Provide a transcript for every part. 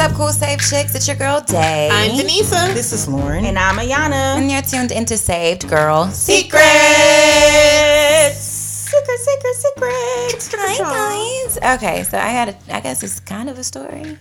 up, cool safe chicks? It's your girl Day. I'm Denisa. This is Lauren. And I'm Ayana. And you're tuned into Saved Girl Secrets. Secret, secret, secret. Hi guys. Okay, so I had a. I guess it's kind of a story,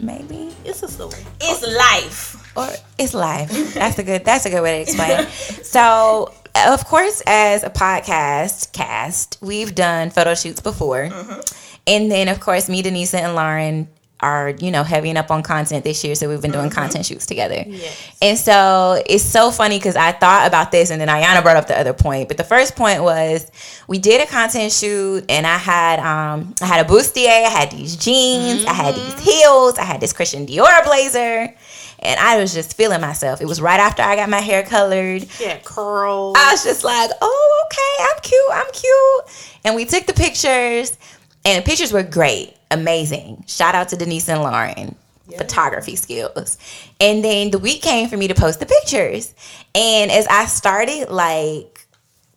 maybe, It's a story. It's oh. life. or it's life. That's a good. That's a good way to explain. it. So, of course, as a podcast cast, we've done photo shoots before, mm-hmm. and then of course, me, Denisa, and Lauren are you know heavying up on content this year so we've been doing content shoots together Yes. and so it's so funny because I thought about this and then Ayana brought up the other point. But the first point was we did a content shoot and I had um I had a bustier, I had these jeans, I had these heels, I had this Christian Dior blazer, and I was just feeling myself. It was right after I got my hair colored. Yeah, curl. I was just like, oh, okay, I'm cute, I'm cute. And we took the pictures, and the pictures were great, amazing. Shout out to Denise and Lauren. Photography skills. And then the week came for me to post the pictures. And as I started like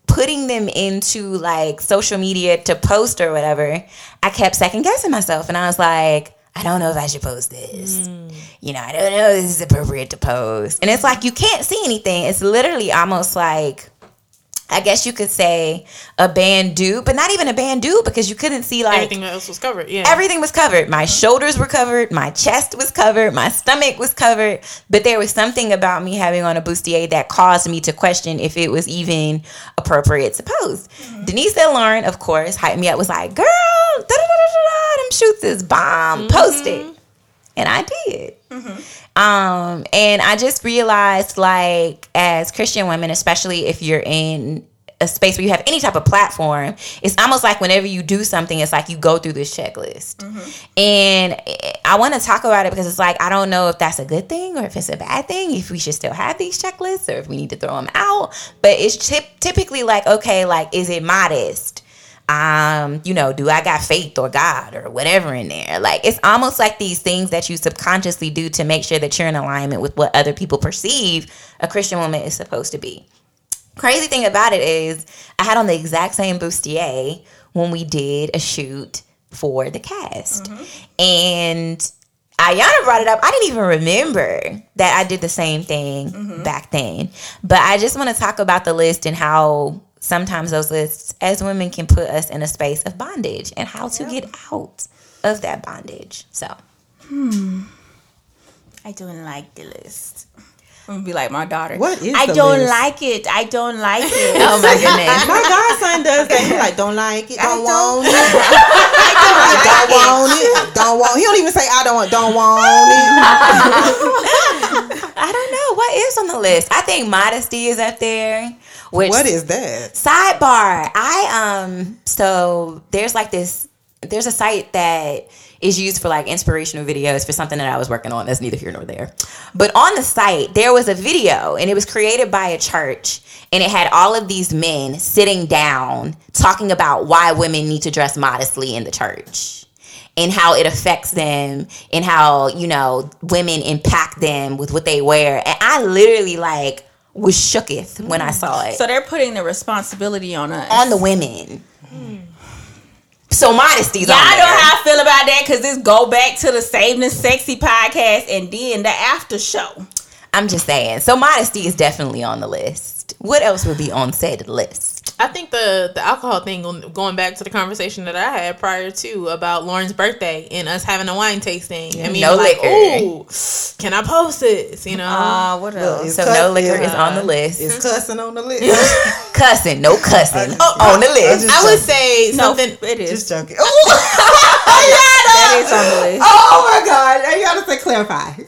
putting them into like social media to post or whatever, I kept second guessing myself. And I was like, I don't know if I should post this. Mm. You know, I don't know if this is appropriate to post. And it's like you can't see anything. It's literally almost like I guess you could say a bandeau, but not even a bandeau because you couldn't see like Everything else was covered. Yeah. everything was covered. My shoulders were covered, my chest was covered, my stomach was covered. But there was something about me having on a bustier that caused me to question if it was even appropriate to post. Mm-hmm. Denise and Lauren, of course, hyped me up, was like, girl, da da da da da, them shoots is bomb. Post it. Mm-hmm. And I did. Mm-hmm. Um, and I just realized, like, as Christian women, especially if you're in a space where you have any type of platform, it's almost like whenever you do something, it's like you go through this checklist. And I want to talk about it because it's like, I don't know if that's a good thing or if it's a bad thing, if we should still have these checklists or if we need to throw them out. But it's tip- typically like, okay, like, is it modest? Um, you know, do I got faith or God or whatever in there? Like it's almost like these things that you subconsciously do to make sure that you're in alignment with what other people perceive a Christian woman is supposed to be. Crazy thing about it is I had on the exact same bustier when we did a shoot for the cast. And Ayana brought it up. I didn't even remember that I did the same thing back then. But I just want to talk about the list and how sometimes those lists as women can put us in a space of bondage and how to get out of that bondage. So, hmm. I don't like the list. I'm gonna be like my daughter. What is I the don't list? like it. I don't like it. oh my goodness. My godson does that. He like, don't like it, don't want it. I don't want it, don't want. He don't even say I don't want, don't want it. I don't know what is on the list. I think modesty is up there. Which What is that? sidebar i um so there's like this there's a site that is used for like inspirational videos for something that i was working on that's neither here nor there but on the site there was a video and it was created by a church and it had all of these men sitting down talking about why women need to dress modestly in the church and how it affects them and how you know women impact them with what they wear and i literally like was shooketh when i saw it So they're putting the responsibility on us. on the women. Hmm. So modesty's Y'all on know there. how I feel about that because this go back to the Saving the Sexy podcast and then the after show. I'm just saying. So modesty is definitely on the list. What else would be on said list? I think the the alcohol thing, going- going back to the conversation that I had prior to about Lauren's birthday and us having a wine tasting. I mean, No like, liquor. ooh, can I post this? You know, Uh, what else? it's So cuss- no liquor is, is on the list. Is cussing on the list? Cussing, no cussing Oh, on the list. just- I would say no, something. it is. Just joking. that is on the list. Oh my god! I gotta say clarify. No,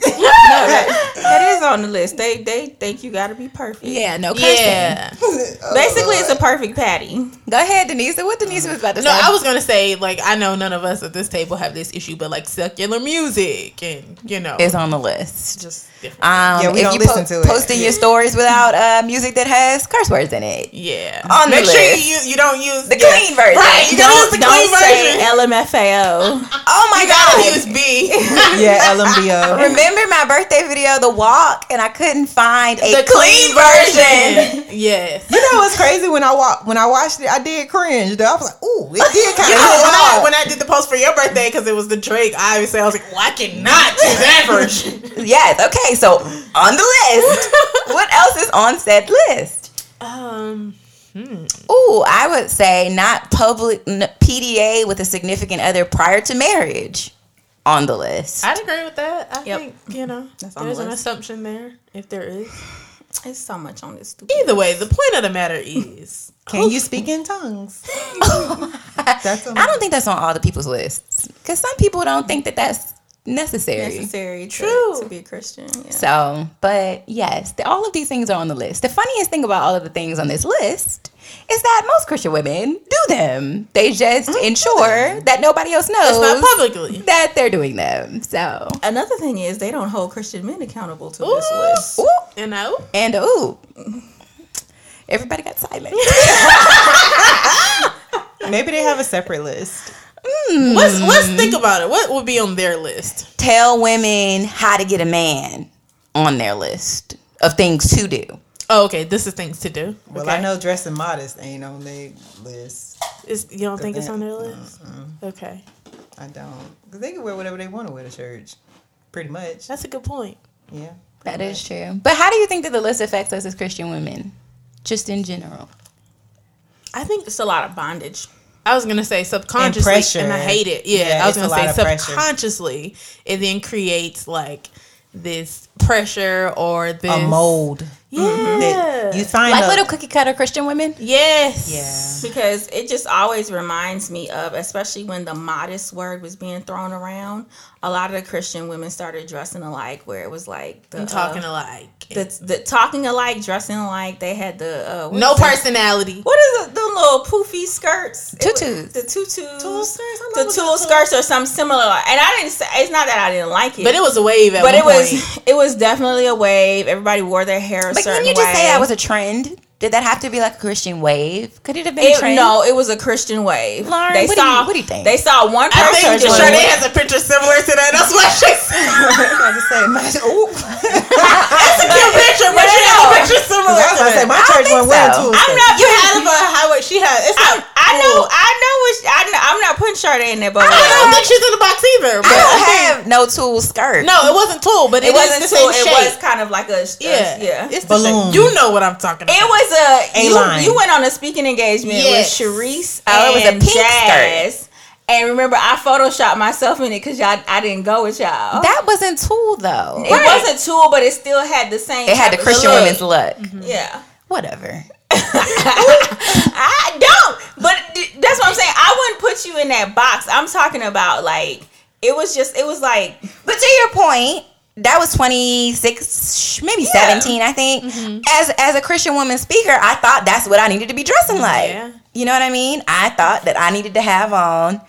that, that is on the list. They they think you got to be perfect. yeah, no cussing. Yeah. Basically, it's a perfect patty. Go ahead, Denise. What Denise was about to No, say? No, I was gonna say like I know none of us at this table have this issue, but like secular music and you know, is on the list. just. Um, Yeah, we if don't you listen to it. posting your stories without uh, music that has curse words in it, yeah, on the make sure list. you you don't use the yeah. clean version. Right, you gotta use the Don't clean say version. LMFAO. Oh my You god! gotta use B. yeah, LMBO. Remember my birthday video, The Walk, and I couldn't find a the clean version. yes. You know what's crazy? When I wa- when I watched it, I did cringe. Though I was like, "Ooh, it did kind You of know, when I, when I did the post for your birthday because it was the Drake, obviously I was like, well, I cannot choose that version. Yes. Okay. So on the list, what else is on said list? um, Ooh, I would say not public n- PDA with a significant other prior to marriage on the list. I'd agree with that. I Yep. think you know That's on the there's an assumption there if there is. It's so much on this stupid. Either way, the point of the matter is, Can you speak in tongues? That's I don't think that's on all the people's lists because some people don't think that that's necessary. necessary True. to, to be a Christian. Yeah. So, but yes, the, all of these things are on the list. The funniest thing about all of the things on this list is that most Christian women do them. They just mm-hmm. ensure that nobody else knows publicly. that they're doing them. So, Another thing is they don't hold Christian men accountable to Ooh. this list. ooh, You know, and ooh, everybody got silent. Maybe they have a separate list. Let's let's think about it. What would be on their list? Tell women how to get a man on their list of things to do. Oh, okay. This is things to do. Well, okay. I know dressing modest ain't on their list. Is, you don't think it's on their Uh, list? Okay, I don't, because they can wear whatever they want to wear to church, pretty much. that's a good point. Yeah. That is true. But how do you think that the list affects us as Christian women? Just in general. I think It's a lot of bondage. I was gonna say subconsciously, pressure. and I hate it. Yeah, Yeah, I was gonna say of pressure. subconsciously, it then creates like this pressure or this A mold. Yeah, you find Like a, little cookie cutter Christian women? yes, Yeah. Because it just always reminds me of, especially when the modest word was being thrown around, a lot of the Christian women started dressing alike, where it was like the and talking uh, alike. the, the talking alike, dressing alike. They had the uh, what no is it? personality. What is it? The little poofy skirts, It was- Tutus. the tutus, Tulle skirts? The love tulle tulle. skirts or something similar. And I didn't say it's not that I didn't like it, But it was a wave at but one it was it was definitely a wave. Everybody wore their hair a But certain can you just way. say that was a trend? Did that have to be like a Christian wave? Could it have been It- a trend? no, it was a Christian wave. Lauren, they what do you- saw, what do you think? They saw one I person. think doing Sade has a picture similar to that. That's why she said I was say, my, ooh. it's a cute picture, but she has a picture similar. I similar was to gonna say my church don't wasn't wearing think I'm not. You had a highway. She had. It's I, not. I know. I know. Which, I know. I'm not putting Sade in there, but I don't think she's in the box either. But I don't have no tulle skirt. no, it wasn't tulle, but it it, wasn't is the too. same It was kind of like a. a- yeah, yeah. It's the Balloon. shape. You know what I'm talking about. It was a you, A-line. you went on a speaking engagement Yes. with Sharice Oh, it was a and pink Jazz. And remember, I photoshopped myself in it because y'all I didn't go with y'all. That wasn't tulle though. it wasn't tulle, but it still had the same. It had the Christian look. women's look. Mm-hmm. Yeah. Whatever. I don't. But that's what I'm saying. I wouldn't put you in that box. I'm talking about like it was just it was like But to your point, that was 26, maybe Yeah. 17, I think. Mm-hmm. As as a Christian woman speaker, I thought that's what I needed to be dressing like. Yeah. You know what I mean? I thought that I needed to have on,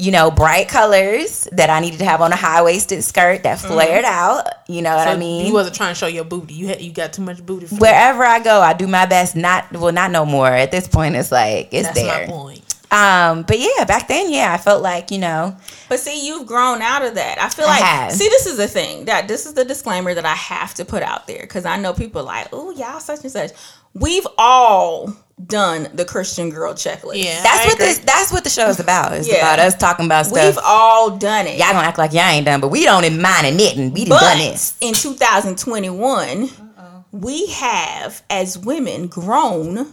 you know, bright colors, that I needed to have on a high waisted skirt that flared out. You know what I mean? You wasn't trying to show your booty. You had you got too much booty. For Wherever I go, I do my best. Not well, not no more. At this point, it's like it's That's there. my point. Um, but yeah, back then, yeah, I felt like you know, But see, you've grown out of that. I feel like see, this is the thing that this is the disclaimer that I have to put out there because I know people are like, oh y'all such and such. We've all done the Christian girl checklist. Yeah. that's I what agree. this that's what the show is about. It's Yeah. about us talking about stuff. We've all done it. Y'all gonna act like y'all ain't done, but we don't in mind and knitting. We done but done this. in 2021, we have as women grown,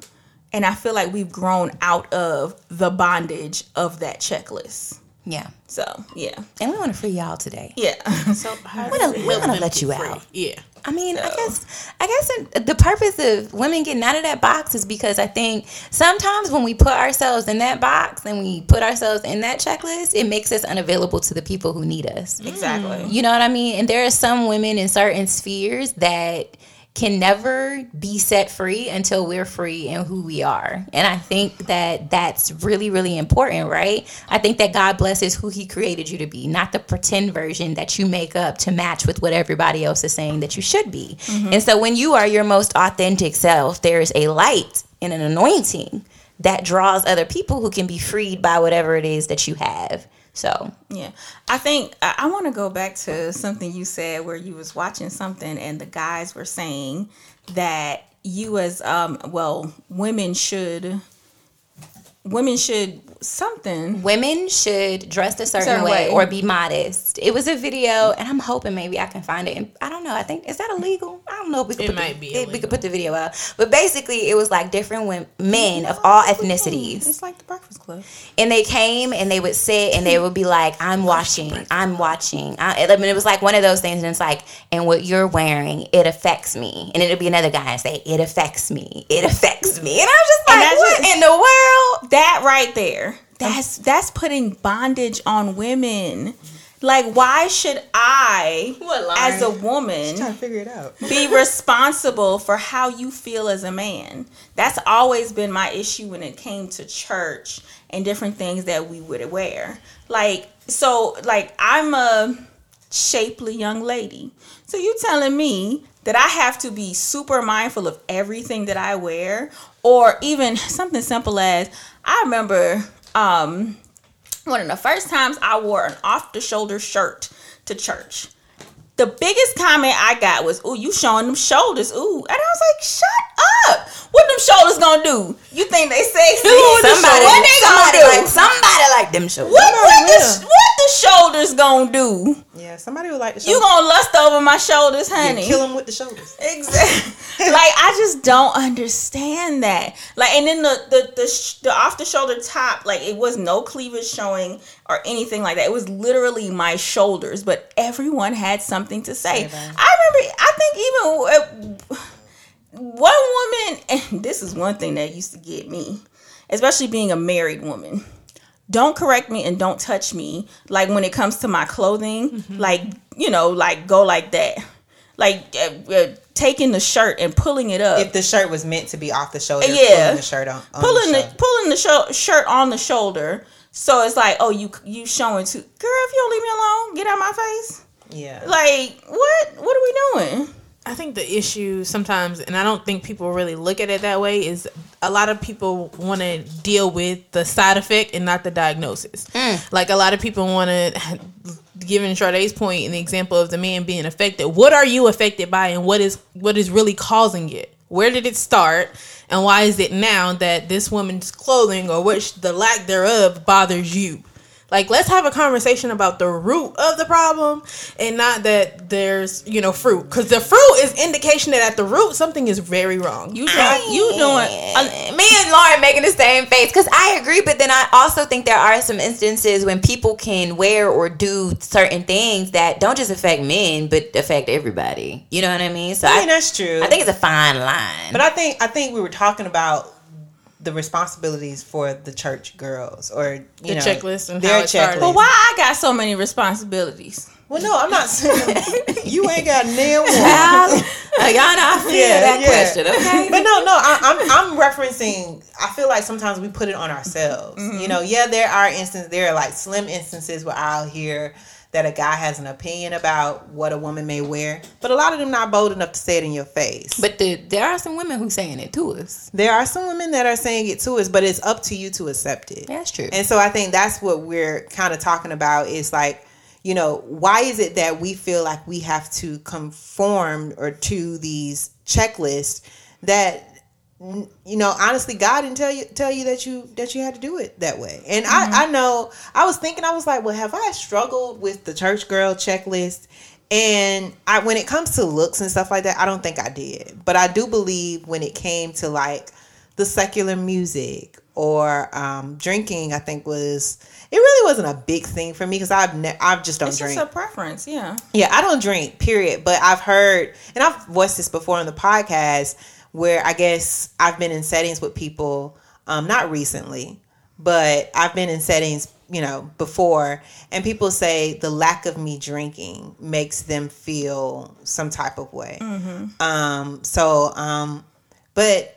and I feel like we've grown out of the bondage of that checklist. Yeah, So yeah, and we want to free y'all today. yeah. So We don't- we wanna let you free? out. Yeah. I mean, I guess I guess the purpose of women getting out of that box is because I think sometimes when we put ourselves in that box and we put ourselves in that checklist, it makes us unavailable to the people who need us. exactly. Mm. You know what I mean? And there are some women in certain spheres that can never be set free until we're free in who we are. And I think that that's really, really important, right? I think that God blesses who He created you to be, not the pretend version that you make up to match with what everybody else is saying that you should be. Mm-hmm. And so when you are your most authentic self, there is a light and an anointing that draws other people who can be freed by whatever it is that you have. So, Yeah, I think I, I want to go back to something you said where you was watching something and the guys were saying that you as um well women should women should something Women should dress a certain, Certain way, way. or be modest. It was a video, and I'm hoping maybe I can find it. And I don't know. I think is that illegal? I don't know. If we could It put might the, be We could put the video out, but basically, it was like different women, men of all ethnicities. It's like the Breakfast Club. and they came and they would sit and they would be like, "I'm watching, I'm watching." I, I mean, it was like one of those things, and it's like, "And what you're wearing, it affects me." And it'll be another guy and say, "It affects me, it affects me," and I was just like, "What just- in the world?" That right there um, that's that's putting bondage on women like why should i What, as a woman Trying to figure it out. be responsible for how you feel as a man. That's always been my issue when it came to church and different things that we would wear. Like, so, like, I'm a shapely young lady. So, you telling me that I have to be super mindful of everything that I wear, or even something simple as I remember um, one of the first times I wore an off the shoulder shirt to church the biggest comment I got was, "Ooh, you showing them shoulders." Ooh, and I was like, "Shut up! What them shoulders gonna do? You think they sexy? Somebody, what they gonna somebody do? like somebody like them shows. what, what, the, what the shoulders gonna do? Yeah, somebody would like to show You gonna lust over my shoulders, honey? kill them with the shoulders. Exactly. like I just don't understand that. Like, and then the the the, sh- the off the shoulder top, like it was no cleavage showing or anything like that. It was literally my shoulders, but everyone had something to say. I remember. I think even uh, one woman, and this is one thing that used to get me, especially being a married woman. Don't correct me and don't touch me. Like when it comes to my clothing, Mm-hmm. like you know, like go like that like uh, uh, taking the shirt and pulling it up, If the shirt was meant to be off the shoulder, Yeah. pulling the shirt on, on pulling the the pulling the sho- shirt on the shoulder. So it's like, oh, you you showing to girl. If you don't leave me alone, get out my face. yeah. Like what? What are we doing? I think the issue sometimes, and I don't think people really look at it that way, is a lot of people want to deal with the side effect and not the diagnosis. Mm. Like a lot of people want to, given Sade's point in the example of the man being affected, what are you affected by, and what is what is really causing it? Where did it start, and why is it now that this woman's clothing or which the lack thereof bothers you? Like, let's have a conversation about the root of the problem and not that there's, you know, fruit. Because the fruit is indication that at the root, something is very wrong. You doing? You doing? Uh, me and Lauren making the same face because I agree, but then I also think there are some instances when people can wear or do certain things that don't just affect men but affect everybody. You know what I mean? So I I, mean that's true. I think it's a fine line. But I think I think we were talking about the responsibilities for the church girls or you The know checklist and their how it checklist. But why I got so many responsibilities? Well, no, I'm not saying you ain't got nail one. Y'all, uh, y'all I feel Yeah, that yeah. question, okay? But no, no, I, I'm I'm referencing. I feel like sometimes we put it on ourselves. Mm-hmm. You know, yeah, there are instances. There are like slim instances where I'll hear that a guy has an opinion about what a woman may wear, but a lot of them not bold enough to say it in your face. But the, there are some women who saying it to us. There are some women that are saying it to us, but it's up to you to accept it. That's true. And so I think that's what we're kind of talking about is like, you know, why is it that we feel like we have to conform or to these checklists that you know, honestly, God didn't tell you tell you that you that you had to do it that way. And I, I know I was thinking, I was like, well, have I struggled with the church girl checklist? And I when it comes to looks and stuff like that, I don't think I did. But I do believe when it came to like the secular music or um, drinking, I think was it really wasn't a big thing for me because I've ne- I've just don't It's drink. just a preference, yeah. Yeah, I don't drink, period. But I've heard, and I've voiced this before on the podcast, where I guess I've been in settings with people, um, not recently, but I've been in settings, you know, before, and people say the lack of me drinking makes them feel some type of way. Um, so, um, but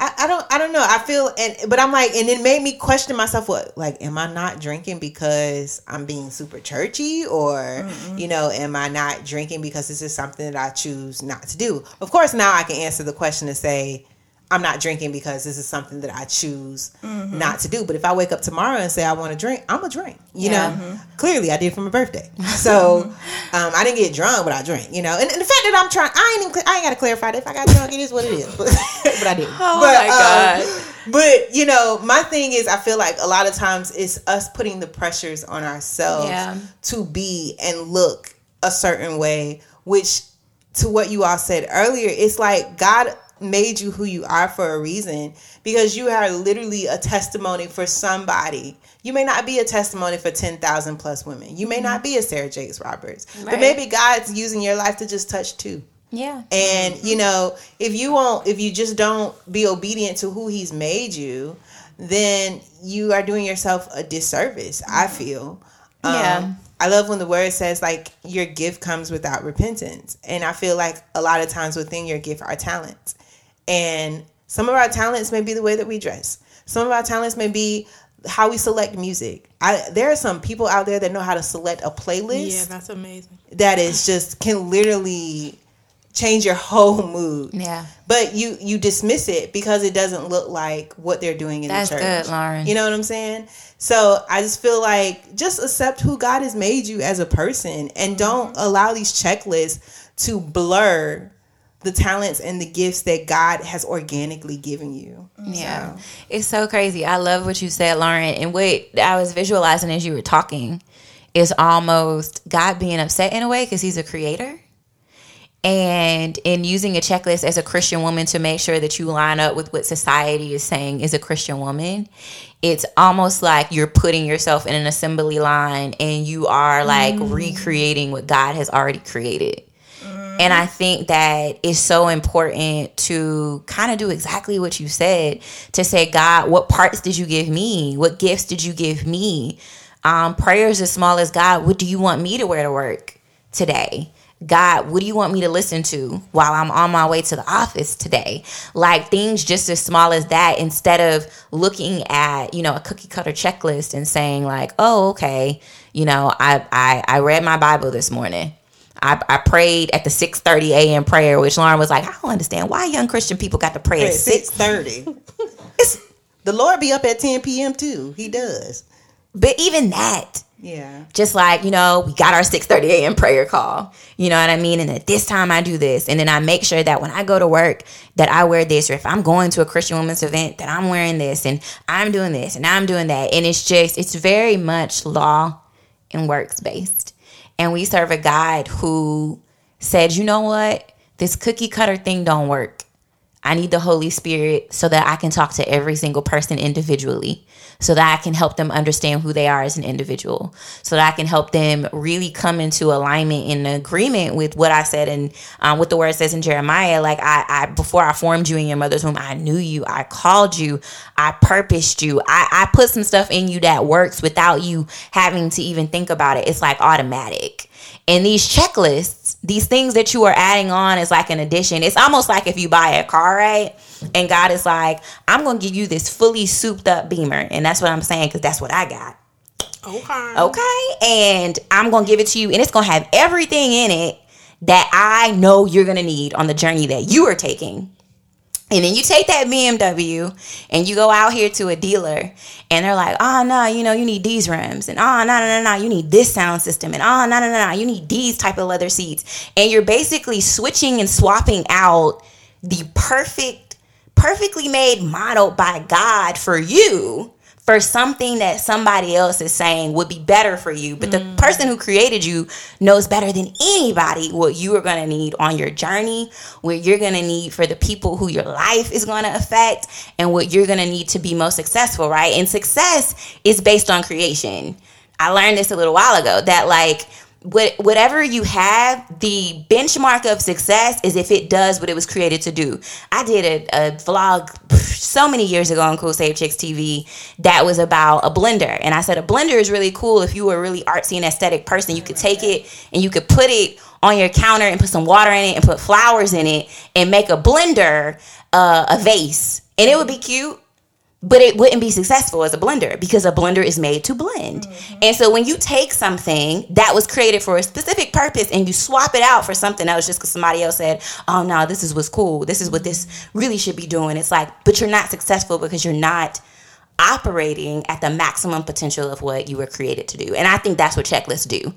I, I don't I don't know. I feel and but I'm like and it made me question myself what like am I not drinking because I'm being super churchy or you know am I not drinking because this is something that I choose not to do. Of course now I can answer the question and say I'm not drinking because this is something that I choose not to do. But if I wake up tomorrow and say I want to drink, I'm a drink. You Yeah. know, clearly I did for my birthday. So um, I didn't get drunk, but I drank. You know, and, and the fact that I'm trying, I ain't even, I ain't got to clarify that if I got drunk, it is what it is. But, but I did. Oh but, my God. um, but you know, my thing is, I feel like a lot of times it's us putting the pressures on ourselves Yeah. to be and look a certain way, which to what you all said earlier, it's like God made you who you are for a reason because you are literally a testimony for somebody. You may not be a testimony for 10,000 plus women. You may not be a Sarah Jakes Roberts, but maybe God's using your life to just touch two. Yeah. And you know, if you won't, if you just don't be obedient to who He's made you, then you are doing yourself a disservice. I feel. Um, Yeah. I love when the word says like your gift comes without repentance, and I feel like a lot of times within your gift are talents, and some of our talents may be the way that we dress. Some of our talents may be how we select music. I there are some people out there that know how to select a playlist Yeah, that's amazing. that is just can literally change your whole mood. Yeah. But you you dismiss it because it doesn't look like what they're doing in That's the church. good, Lauren. You know what I'm saying? So I just feel like just accept who God has made you as a person and don't mm-hmm. allow these checklists to blur the talents and the gifts that God has organically given you. Yeah. It's so crazy. I love what you said, Lauren. And what I was visualizing as you were talking is almost God being upset in a way because he's a creator. And in using a checklist as a Christian woman to make sure that you line up with what society is saying is a Christian woman, it's almost like you're putting yourself in an assembly line and you are like mm. recreating what God has already created. And I think that it's so important to kind of do exactly what you said to say, God, what parts did you give me? What gifts did you give me? Um, prayers as small as God, what do you want me to wear to work today? God, what do you want me to listen to while I'm on my way to the office today? Like things just as small as that, instead of looking at, you know, a cookie cutter checklist and saying, like, oh, okay, you know, I, I, I read my Bible this morning. I, I prayed at the 6:30 a.m. prayer, which Lauren was like, I don't understand why young Christian people got to pray at At six. six thirty. the Lord be up at ten p.m. too. He does. But even that, Yeah. just like you know, we got our 6:30 a.m. prayer call. You know what I mean? And at this time, I do this, and then I make sure that when I go to work, that I wear this, or if I'm going to a Christian women's event, that I'm wearing this, and I'm doing this, and I'm doing that, and it's just, it's very much law and works based. And we serve a God who said, you know what, this cookie cutter thing don't work. I need the Holy Spirit so that I can talk to every single person individually, so that I can help them understand who they are as an individual, so that I can help them really come into alignment and agreement with what I said and um, what the word says in Jeremiah. Like I, I, before I formed you in your mother's womb, I knew you, I called you, I purposed you, I, I put some stuff in you that works without you having to even think about it. It's like automatic. And these checklists, these things that you are adding on is like an addition. It's almost like if you buy a car, right? And God is like, I'm going to give you this fully souped up beamer. And that's what I'm saying because that's what I got. Okay. Okay. And I'm going to give it to you. And it's going to have everything in it that I know you're going to need on the journey that you are taking. And then you take that BMW and you go out here to a dealer and they're like, ah, oh, no, you know, you need these rims. And oh, no, no, no, no, you need this sound system. And oh, no, no, no, no, you need these type of leather seats. And you're basically switching and swapping out the perfect, perfectly made model by God for you for something that somebody else is saying would be better for you. But the mm. person who created you knows better than anybody what you are going to need on your journey, what you're going to need for the people who your life is going to affect, and what you're going to need to be most successful, right? And success is based on creation. I learned this a little while ago that, like, whatever you have, the benchmark of success is if it does what it was created to do. I did a, a vlog so many years ago on Cool Save Chicks TV that was about a blender. And I said a blender is really cool if you were a really artsy and aesthetic person. You could take it and you could put it on your counter and put some water in it and put flowers in it and make a blender uh, a vase. And it would be cute. But it wouldn't be successful as a blender because a blender is made to blend. And so when you take something that was created for a specific purpose and you swap it out for something else just because somebody else said, oh no, this is what's cool. This is what this really should be doing. It's like, but you're not successful because you're not operating at the maximum potential of what you were created to do. And I think that's what checklists do.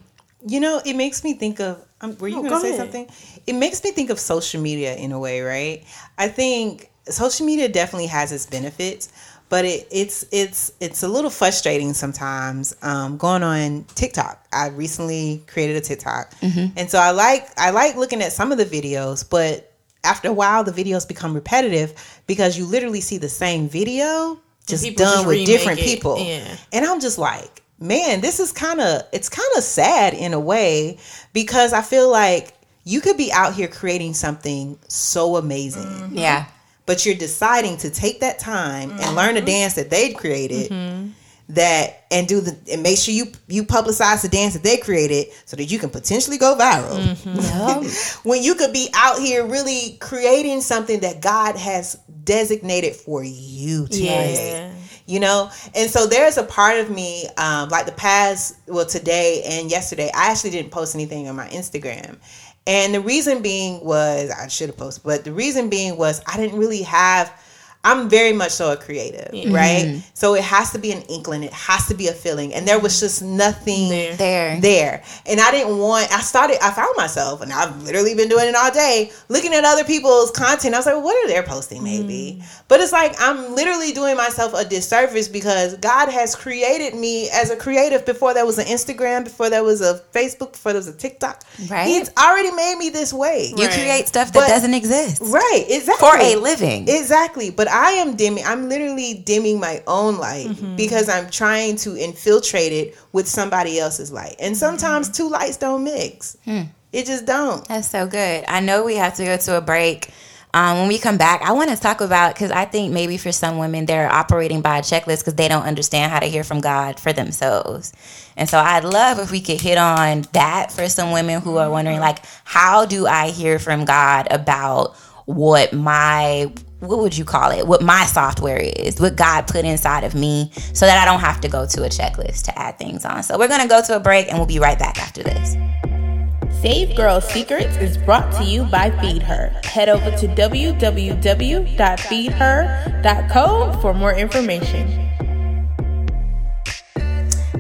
You know, it makes me think of. Um, were you Oh, going to say ahead. something? It makes me think of social media in a way, right? I think social media definitely has its benefits, but it, it's it's it's a little frustrating sometimes. Um, going on TikTok, I recently created a TikTok, and so I like I like looking at some of the videos, but after a while, the videos become repetitive because you literally see the same video just done just with different it. people. Yeah. And I'm just like, man, this is kind of it's kind of sad in a way because I feel like you could be out here creating something so amazing, Yeah. But you're deciding to take that time and learn Mm-hmm. a dance that they'd created. That and do the and make sure you you publicize the dance that they created so that you can potentially go viral. Mm-hmm. when you could be out here really creating something that God has designated for you to Yeah. create you know and so there's a part of me um, like the past well today and yesterday i actually didn't post anything on my instagram and the reason being was i should have posted but the reason being was i didn't really have i'm very much so a creative right mm-hmm. so it has to be an inkling it has to be a feeling and there was just nothing There. There. there. And I didn't want, I started, I found myself, and I've literally been doing it all day, looking at other people's content. I was like, well, what are they posting, maybe? Mm-hmm. But it's like, I'm literally doing myself a disservice because God has created me as a creative before there was an Instagram, before there was a Facebook, before there was a TikTok. Right. He's already made me this way. You Right. create stuff that But- doesn't exist Right, exactly. for a living. Exactly. But I am dimming, I'm literally dimming my own light mm-hmm. because I'm trying to infiltrate it with somebody else's light. And mm-hmm. sometimes two lights don't mix. Hmm. It just don't. That's so good. I know we have to go to a break. Um, when we come back, I want to talk about because I think maybe for some women they're operating by a checklist because they don't understand how to hear from God for themselves. And so I'd love if we could hit on that for some women who are wondering, like, how do I hear from God about what my what would you call it? What my software is, what God put inside of me, so that I don't have to go to a checklist to add things on. So we're gonna go to a break and we'll be right back after this. Save Girl Secrets is brought to you by Feed Her. Head over to www.feedher.co for more information.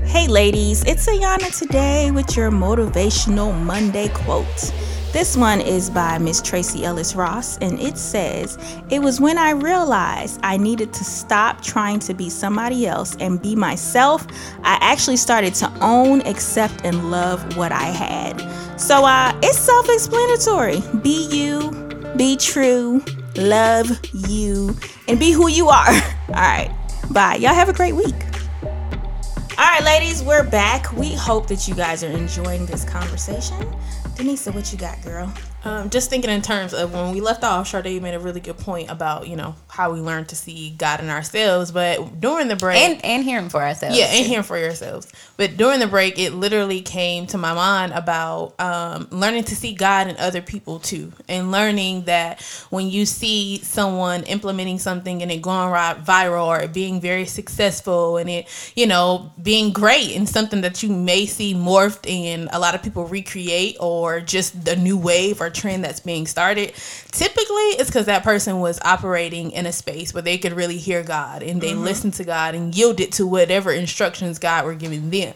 Hey ladies, it's Ayana today with your motivational Monday quote. This one is by Miss Tracee Ellis Ross, and it says, It was when I realized I needed to stop trying to be somebody else and be myself, I actually started to own, accept, and love what I had. So uh, it's self explanatory. Be you, be true, love you, and be who you are. All right, bye. Y'all have a great week. All right, ladies, we're back. We hope that you guys are enjoying this conversation. Denisa, what you got, girl? Um, just thinking in terms of when we left off, Sade made a really good point about you know how we learn to see God in ourselves. But during the break, And and hearing for ourselves. yeah, and hearing for yourselves. But during the break, it literally came to my mind about um, learning to see God in other people too, and learning that when you see someone implementing something and it going right viral or it being very successful and it, you know, being great and something that you may see morphed and a lot of people recreate or just the new wave or trend that's being started, typically it's because that person was operating in a space where they could really hear God and they mm-hmm. listened to God and yielded to whatever instructions God were giving them.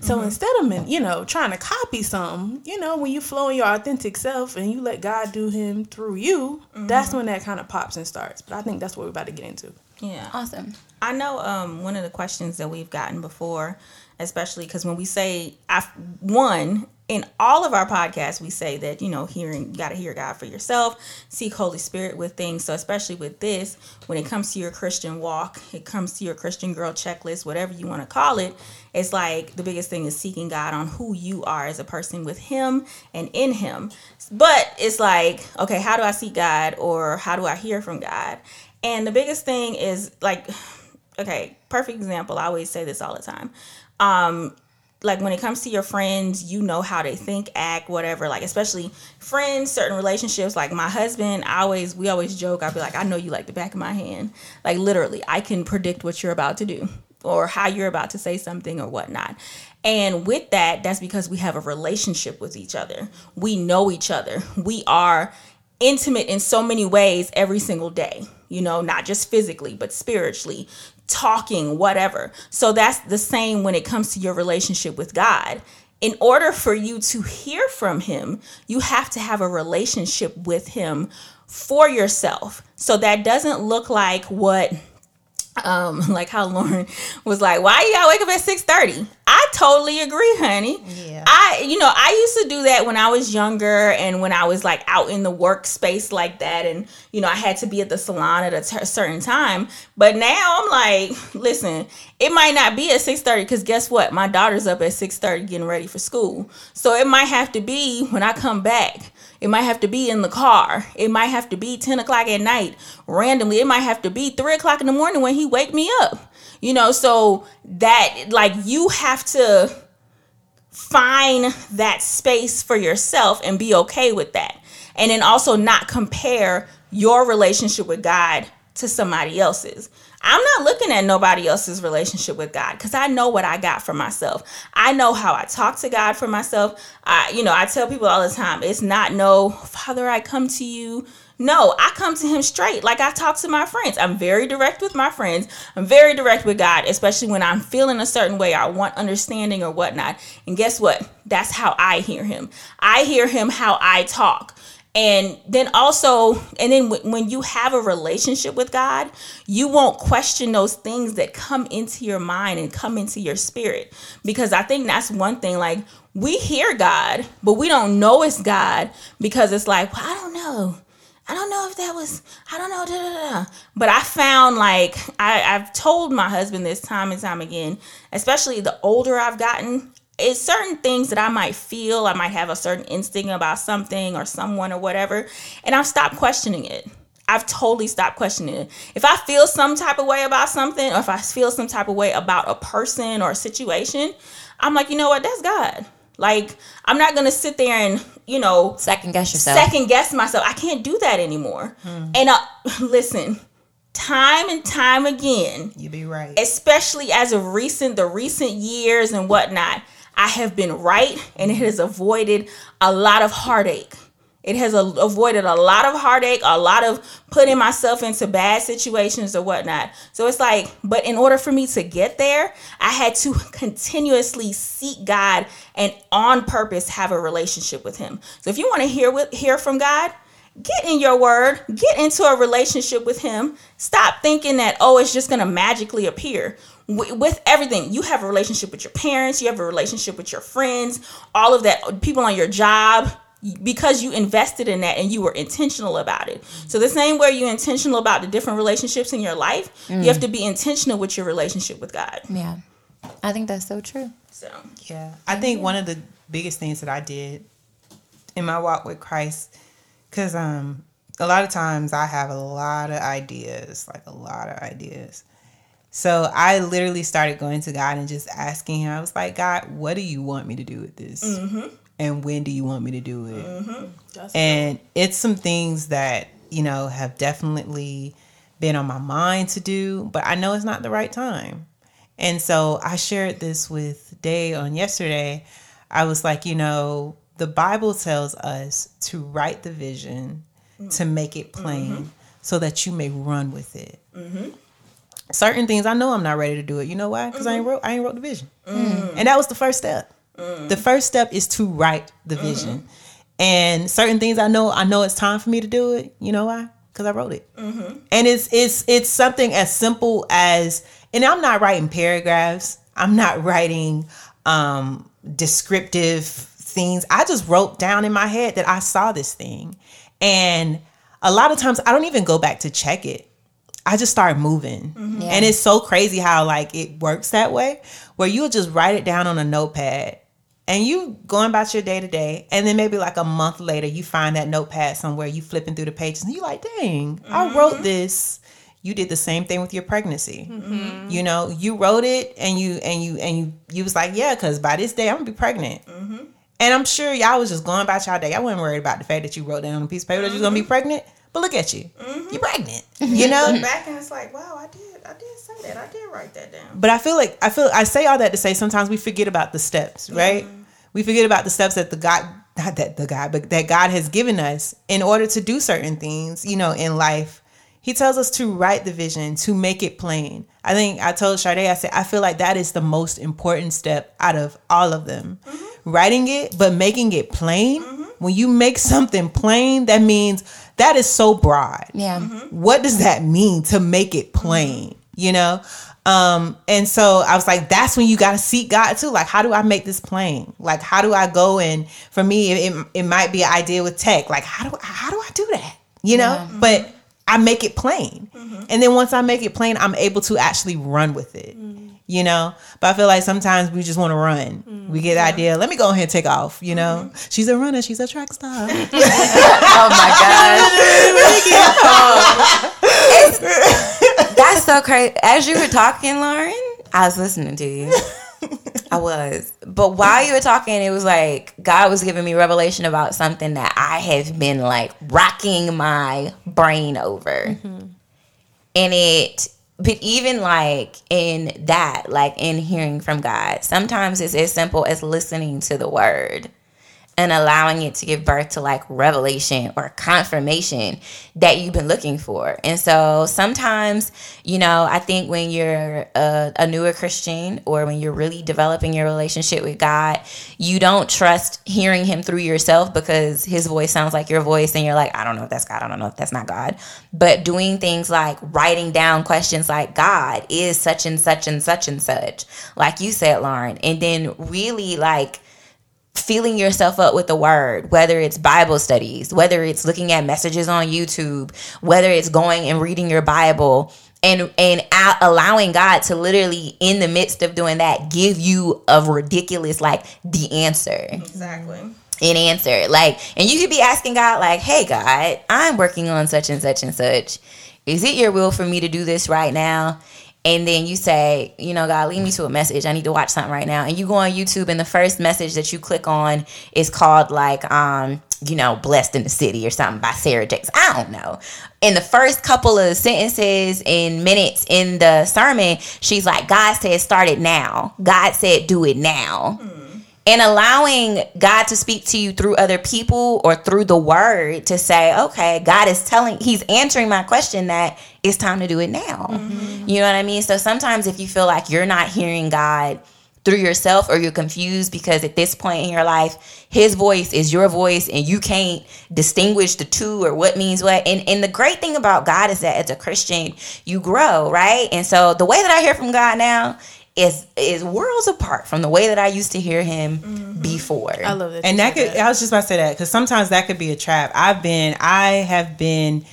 So mm-hmm. instead of you know trying to copy something, you know, when you flow in your authentic self and you let God do Him through you, that's mm-hmm. when that kind of pops and starts. But I think that's what we're about to get into. Yeah. Awesome. I know um, one of the questions that we've gotten before, especially because when we say, I, one, in all of our podcasts, we say that, you know, hearing, you got to hear God for yourself, seek Holy Spirit with things. So, especially with this, when it comes to your Christian walk, it comes to your Christian girl checklist, whatever you want to call it, it's like the biggest thing is seeking God on who you are as a person with Him and in Him. But it's like, okay, how do I seek God or how do I hear from God? And the biggest thing is like, okay, perfect example. I always say this all the time. Um, like when it comes to your friends, you know how they think, act, whatever. Like especially friends, certain relationships. Like my husband, I always we always joke. I'll be like, I know you like the back of my hand. Like literally, I can predict what you're about to do or how you're about to say something or whatnot. And with that, that's because we have a relationship with each other. We know each other. We are intimate in so many ways every single day, you know, not just physically, but spiritually, talking, whatever. So that's the same when it comes to your relationship with God. In order for you to hear from Him, you have to have a relationship with Him for yourself. So that doesn't look like what um like how lauren was like why you gotta wake up at 6 i totally agree honey Yeah. i you know i used to do that when i was younger and when i was like out in the workspace like that and you know i had to be at the salon at a t- certain time but now i'm like listen it might not be at 6.30 because guess what my daughter's up at 6.30 getting ready for school so it might have to be when i come back it might have to be in the car. It might have to be 10 o'clock at night randomly. It might have to be 3 o'clock in the morning when he wake me up. You know, so that like you have to find that space for yourself and be okay with that. And then also not compare your relationship with God to somebody else's. I'm not looking at nobody else's relationship with God because I know what I got for myself. I know how I talk to God for myself. I, you know, I tell people all the time, it's not no, Father, I come to you. No, I come to him straight like I talk to my friends. I'm very direct with my friends. I'm very direct with God, especially when I'm feeling a certain way. I want understanding or whatnot. And guess what? That's how I hear him. I hear him how I talk and then also and then w- when you have a relationship with god you won't question those things that come into your mind and come into your spirit because i think that's one thing like we hear god but we don't know it's god because it's like well, i don't know I don't know if that was, I don't know, da, da, da. but I found like, I, I've told my husband this time and time again, especially the older I've gotten, it's certain things that I might feel, I might have a certain instinct about something or someone or whatever, and I've stopped questioning it. I've totally stopped questioning it. If I feel some type of way about something, or if I feel some type of way about a person or a situation, I'm like, you know what? That's God. Like, I'm not gonna sit there and, you know, Second guess yourself. second guess myself. I can't do that anymore. And uh, listen, time and time again, You be right. especially as of recent the recent years and whatnot i have been right and it has avoided a lot of heartache it has a- avoided a lot of heartache a lot of putting myself into bad situations or whatnot so it's like but in order for me to get there i had to continuously seek god and on purpose have a relationship with him so if you want to hear with hear from god get in your word, get into a relationship with him. Stop thinking that, oh, it's just going to magically appear. With everything, you have a relationship with your parents, you have a relationship with your friends, all of that, people on your job, because you invested in that and you were intentional about it. So, the same way you're intentional about the different relationships in your life, you have to be intentional with your relationship with God. Yeah. I think that's so true. So, Yeah. I think one of the biggest things that I did in my walk with Christ, because um, a lot of times I have a lot of ideas, like a lot of ideas. So I literally started going to God and just asking Him. I was like, God, what do you want me to do with this? And when do you want me to do it? Mm-hmm. And it's some things that, you know, have definitely been on my mind to do, but I know it's not the right time. And so I shared this with Day on yesterday. I was like, you know, the Bible tells us to write the vision, to mm. make it plain, mm-hmm. so that you may run with it. Mm-hmm. Certain things I know I'm not ready to do it. You know why? Because I ain't wrote I ain't wrote the vision, mm. and that was the first step. Mm. The first step is to write the mm-hmm. vision, and certain things I know I know it's time for me to do it. You know why? Because I wrote it, mm-hmm. and it's it's it's something as simple as, and I'm not writing paragraphs. I'm not writing um, descriptive things. I just wrote down in my head that I saw this thing, and a lot of times I don't even go back to check it. I just start moving. Mm-hmm. Yeah. And it's so crazy how like it works that way where you'll just write it down on a notepad and you going about your day to day and then maybe like a month later you find that notepad somewhere you flipping through the pages and you like, dang, I wrote mm-hmm. this you did the same thing with your pregnancy. Mm-hmm. You know, you wrote it and you and you and you you was like, yeah, because by this day I'm gonna be pregnant. Mm-hmm. And I'm sure y'all was just going about y'all day. I wasn't worried about the fact that you wrote down on a piece of paper that you're gonna be pregnant. But look at you, you're pregnant. You know. Back and it's like, wow, I did, did say that, I did write that down. But I feel like I feel I say all that to say sometimes we forget about the steps, right? We forget about the steps that the God not that the God, but that God has given us in order to do certain things, you know, in life. He tells us to write the vision, to make it plain. I think I told Sade, I said, I feel like that is the most important step out of all of them. Mm-hmm. Writing it, but making it plain. Mm-hmm. When you make something plain, that means that is so broad Yeah. Mm-hmm. what does that mean to make it plain you know? Um and so i was like that's when you got to seek god too. Like how do i make this plain? Like how do i go and for me it, it, might be an idea with tech. Like how do how do i do that? You know? But mm-hmm. i make it plain. Mm-hmm. And then once i make it plain i'm able to actually run with it mm-hmm. you know? But i feel like sometimes we just want to run we get the idea let me go ahead and take off you know? She's a runner she's a track star. Oh my gosh. That's so crazy. As you were talking, Lauren, I was listening to you. I was. But while you were talking, it was like God was giving me revelation about something that I have been like rocking my brain over. Mm-hmm. And it but even like in that, like in hearing from God, sometimes it's as simple as listening to the word and allowing it to give birth to like revelation or confirmation that you've been looking for. And so sometimes, you know, I think when you're a, a newer Christian or when you're really developing your relationship with God, you don't trust hearing Him through yourself because His voice sounds like your voice, and you're like, I don't know if that's God, I don't know if that's not God. But doing things like writing down questions like, God is such and such and such and such, like you said, Lauren, and then really like, filling yourself up with the word, whether it's Bible studies, whether it's looking at messages on YouTube, whether it's going and reading your Bible and and a- allowing God to literally in the midst of doing that give you a ridiculous like the answer Exactly. an answer. Like, and you could be asking God, like, hey, God, I'm working on such and such and such. Is it your will for me to do this right now? And then you say, you know, God, lead me to a message. I need to watch something right now. And you go on YouTube, and the first message that you click on is called, like, um, you know, Blessed in the City or something by Sarah Jakes. I don't know. In the first couple of sentences and minutes in the sermon, she's like, God said, start it now. God said, do it now and allowing God to speak to you through other people or through the word to say, okay, God is telling, He's answering my question that it's time to do it now. Mm-hmm. You know what I mean? So sometimes if you feel like you're not hearing God through yourself or you're confused because at this point in your life, His voice is your voice and you can't distinguish the two or what means what. And, and the great thing about God is that as a Christian, you grow, right? And so the way that I hear from God now, is is worlds apart from the way that I used to hear him mm-hmm. before. I love that. and that said could i was just about to say that because sometimes that could be a trap. I've been i have been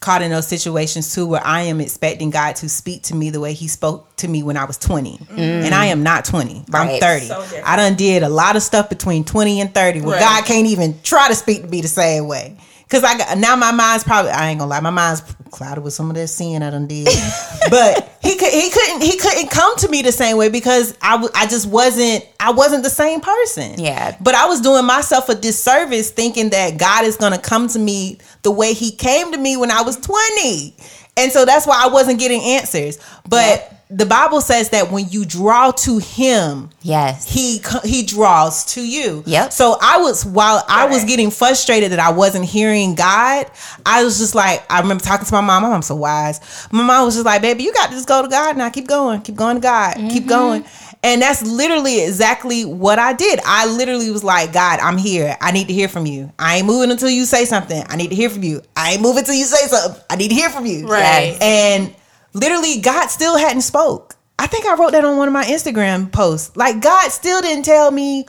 caught in those situations too where i am expecting god to speak to me the way he spoke to me when i was 20 mm. and i am not 20 i'm 30 So i done did a lot of stuff between 20 and 30 where Right. god can't even try to speak to me the same way because I got now my mind's probably I ain't gonna lie my mind's clouded with some of that sin I done did, but he could he couldn't he couldn't come to me the same way because I w- I just wasn't I wasn't the same person. Yeah. But I was doing myself a disservice thinking that God is to come to me the way he came to me when I was 20. And so that's why I wasn't getting answers. But the Bible says that when you draw to him, yes. he he draws to you. Yep. So I was while I was getting frustrated that I wasn't hearing God, I was just like I remember talking to my mom. My mom's so wise. My mom was just like, "Baby, you got to just go to God now. Keep going. Keep going to God. Keep mm-hmm. going." And that's literally exactly what I did. I literally was like, God, I'm here. I need to hear from you. I ain't moving until you say something. I need to hear from you. I ain't moving until you say something. I need to hear from you. Right. And literally, God still hadn't spoke. I think I wrote that on one of my Instagram posts. Like God still didn't tell me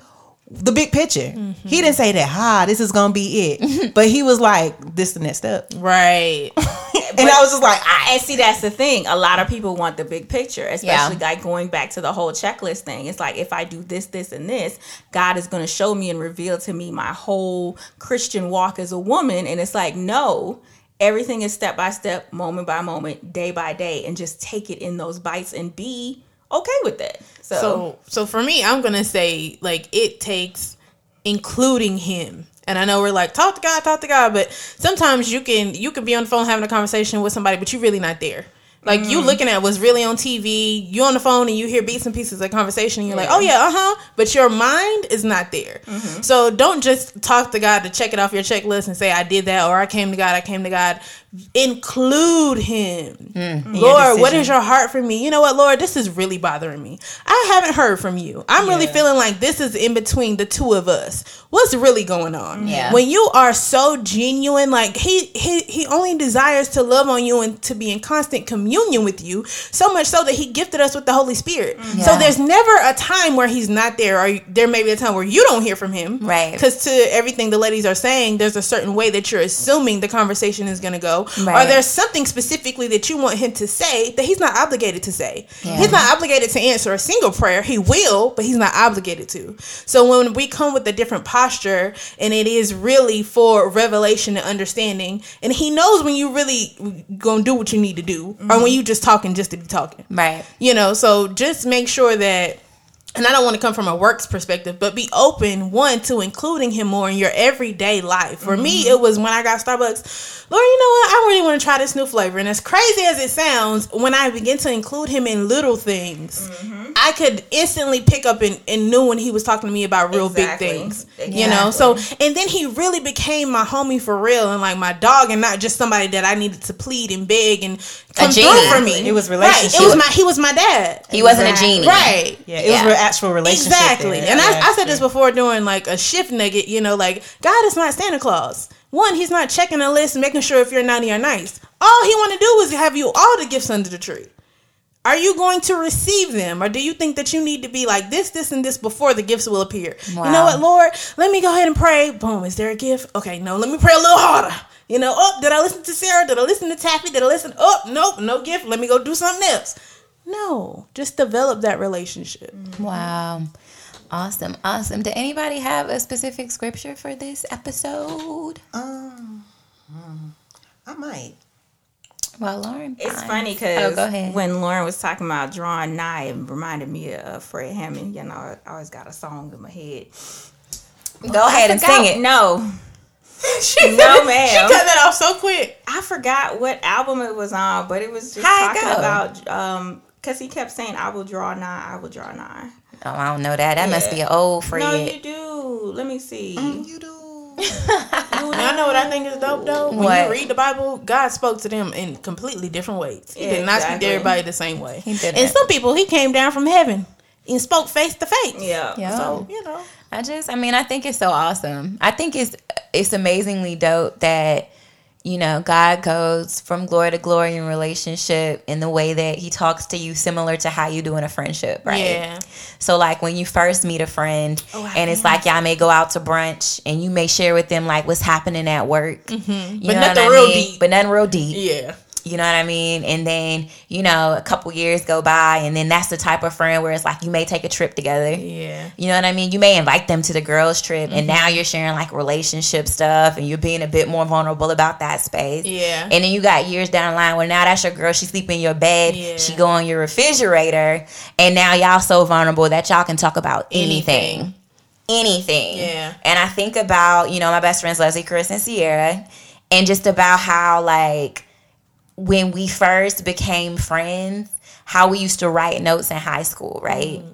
the big picture. He didn't say that, ha, this is gonna be it. but he was like, this the next step. Right. And I was just like, I And see, that's the thing. A lot of people want the big picture, especially Yeah. like going back to the whole checklist thing. It's like if I do this, this, and this, God is going to show me and reveal to me my whole Christian walk as a woman. And it's like, no, everything is step by step, moment by moment, day by day, and just take it in those bites and be okay with it. So, So, so for me, I'm gonna say like it takes including him. And I know we're like talk to God, talk to God, but sometimes you can you can be on the phone having a conversation with somebody, but you're really not there. Like you looking at what's really on TV, you on the phone and you hear bits and pieces of conversation, and you're like, oh yeah, uh huh, but your mind is not there. So don't just talk to God to check it off your checklist and say I did that or I came to God, I came to God. Include Him, mm. Lord. what is your heart for me? You know what, Lord, this is really bothering me. I haven't heard from you. I'm really feeling like this is in between the two of us. What's really going on? Mm. Yeah. When you are so genuine, like he he he only desires to love on you and to be in constant communion with you, so much so that he gifted us with the Holy Spirit. Mm. So Yeah. there's never a time where he's not there, or there may be a time where you don't hear from him. Right. Because to everything the ladies are saying, there's a certain way that you're assuming the conversation is going to go, or Right. there's something specifically that you want him to say that he's not obligated to say. Yeah. He's not obligated to answer a single prayer. He will, but he's not obligated to. So when we come with a different posture and it is really for revelation and understanding, and he knows when you really gonna do what you need to do, or when mm-hmm. you just talking just to be talking. Right. You know, so just make sure that and I don't want to come from a works perspective, but be open one to including him more in your everyday life. For me, mm-hmm. it was when I got Starbucks. Lord, you know what? I really want to try this new flavor. And as crazy as it sounds, when I begin to include him in little things, mm-hmm. I could instantly pick up and, and knew when he was talking to me about real Exactly. big things. You know, so and then he really became my homie for real and like my dog and not just somebody that I needed to plead and beg and come through genie. for me. It was relationship. Right. It was my he was my dad. He wasn't a genie. Right. Yeah, it was an actual relationship. Exactly. there. And Yeah. I, I said this before during like a shift nugget, you know, like God is not Santa Claus. One, he's not checking a list and making sure if you're naughty or nice. All he want to do is have you all the gifts under the tree. Are you going to receive them? Or do you think that you need to be like this, this, and this before the gifts will appear? You know what, Lord? Let me go ahead and pray. Boom. Is there a gift? Okay, no, let me pray a little harder. You know, oh, did I listen to Sarah? Did I listen to Taffi? Did I listen? Oh, nope, no gift. Let me go do something else. No, just develop that relationship. Wow. Awesome. Awesome. Did anybody have a specific scripture for this episode? Um, I might. Well, Lauren. It's fine. funny Oh, because go ahead. when Lauren was talking about drawing nigh, it reminded me of Fred Hammond. You know, I always got a song in my head. go ahead and sing it. No, She, No, ma'am. She cut that off so quick. I forgot what album it was on, but it was just How'd talking about um because he kept saying, "I will draw nigh, I will draw nigh." Oh, I don't know that. That must be an old Fred. No, you do. Let me see. You do. I know what I think is dope though. When What? you read the Bible, God spoke to them in completely different ways. He Yeah, did not speak to everybody the same way. He didn't. And some people, he came down from heaven and spoke face to face. Yeah. Yeah. So you know, I just, I mean, I think it's so awesome. I think it's it's amazingly dope that you know God goes from glory to glory in relationship in the way that He talks to you, similar to how you do in a friendship, right? yeah, So like when you first meet a friend, Oh, and it's like y'all may go out to brunch, and you may share with them like what's happening at work, mm-hmm. But nothing what I real mean? deep. but nothing real deep. yeah, You know what I mean? And then, you know, a couple years go by and then that's the type of friend where it's like you may take a trip together. yeah. You know what I mean? You may invite them to the girls' trip and Mm-hmm. now you're sharing like relationship stuff and you're being a bit more vulnerable about that space. Yeah. And then you got years down the line where now that's your girl, she sleep in your bed, Yeah. she go on your refrigerator, and now y'all so vulnerable that y'all can talk about anything. Anything. Anything. Yeah. And I think about, you know, my best friends Leslie, Chris, and Sierra, and just about how like when we first became friends, how we used to write notes in high school, right? Mm-hmm.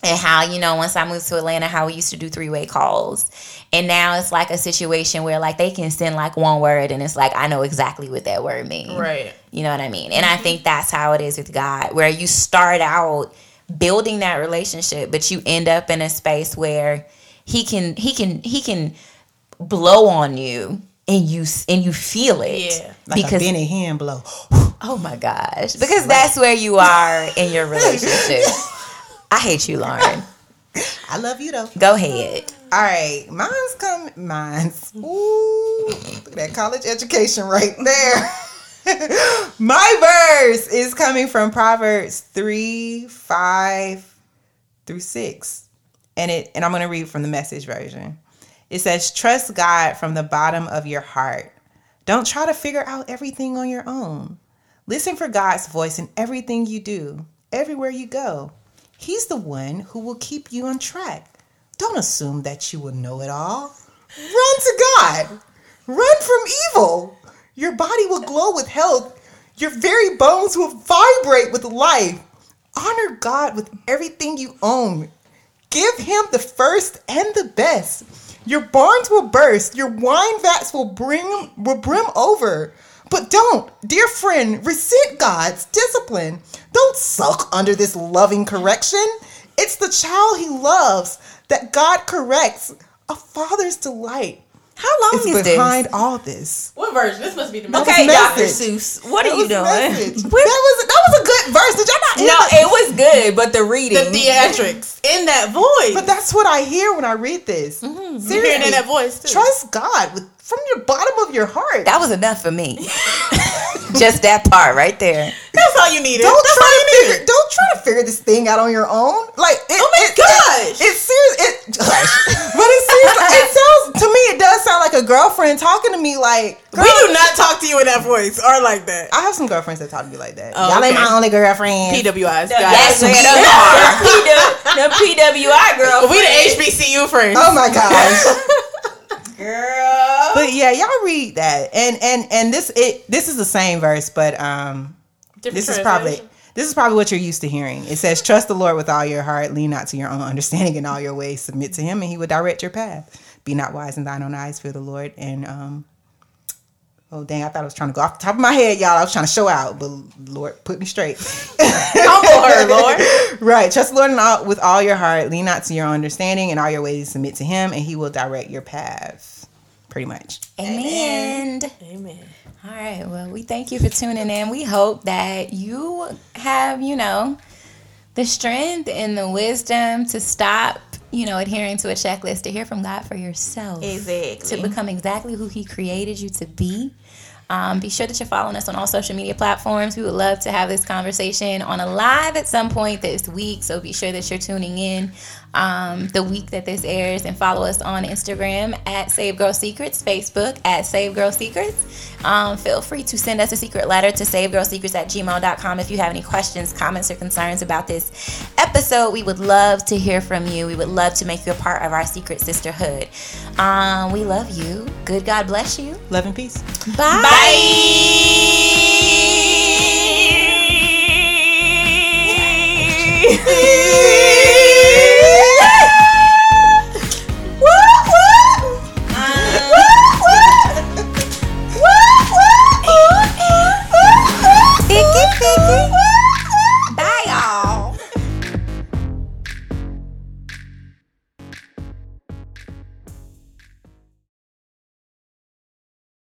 And how, you know, once I moved to Atlanta, how we used to do three way calls. And now it's like a situation where like they can send like one word and it's like, I know exactly what that word means. Right. You know what I mean? And I mm-hmm. think that's how it is with God, where you start out building that relationship, but you end up in a space where he can he can he can blow on you and you and you feel it Yeah. Like because a Benny Hinn blow. oh my gosh because that's where you are in your relationship. I hate you, Lauren. I love you though. Go ahead. All right, mine's come. Mine's. Ooh, look at that college education right there. My verse is coming from Proverbs three, five through six, and it. And I'm going to read from the Message version. It says, "Trust God from the bottom of your heart. Don't try to figure out everything on your own. Listen for God's voice in everything you do, everywhere you go. He's the one who will keep you on track. Don't assume that you will know it all. Run to God. Run from evil. Your body will glow with health. Your very bones will vibrate with life. Honor God with everything you own. Give him the first and the best. Your barns will burst, your wine vats will brim will brim over. But don't, dear friend, resent God's discipline. Don't sulk under this loving correction. It's the child he loves that God corrects. A father's delight How long is is behind this? all this. What version? This must be the Okay, was Dr. Seuss, what That are you was doing? That was that was a good verse. Did y'all not hear No, that? it was good, but the reading. the theatrics in that voice. But that's what I hear when I read this. Mm-hmm. You're hearing Seriously, in that voice too. trust God with from your bottom of your heart. that was enough for me. Just that part right there. That's all you needed. don't That's try all to you figure. needed. Don't try to figure this thing out on your own. Like, it, Oh my it, gosh. it, it's serious. It, hush. but it seems. it sounds to me. It does sound like a girlfriend talking to me. Like, We do not talk to you in that voice or like that. I have some girlfriends that talk to me like that. Oh, Y'all ain't my only girlfriend. PWIs. That's guys. where the, the, PWI girl. We the HBCU friends. Oh my gosh. girl. but yeah, y'all read that, and and and this it this is the same verse, but um, Different this is probably this is probably what you're used to hearing. It says, "Trust the Lord with all your heart, lean not to your own understanding in all your ways, submit to Him, and He will direct your path. Be not wise in thine own eyes, fear the Lord." And um, oh dang, I thought I was trying to go off the top of my head, y'all. I was trying to show out, but Lord put me straight. Humble her, Lord. right, trust the Lord in all, with all your heart, lean not to your own understanding, and all your ways, submit to Him, and He will direct your path. Pretty much. Amen. Amen. All right. Well, we thank you for tuning in. We hope that you have, you know, the strength and the wisdom to stop, you know, adhering to a checklist, to hear from God for yourself. Exactly. To become exactly who He created you to be. Um, be sure that you're following us on all social media platforms. We would love to have this conversation on a live at some point this week. So be sure that you're tuning in um, the week that this airs and follow us on Instagram at Save Girl Secrets, Facebook at Save Girl Secrets. Um, feel free to send us a secret letter to savegirlsecrets at gmail.com if you have any questions, comments, or concerns about this episode. We would love to hear from you. We would love to make you a part of our secret sisterhood. Um, we love you. Good God bless you. Love and peace. Bye. Bye. দেখি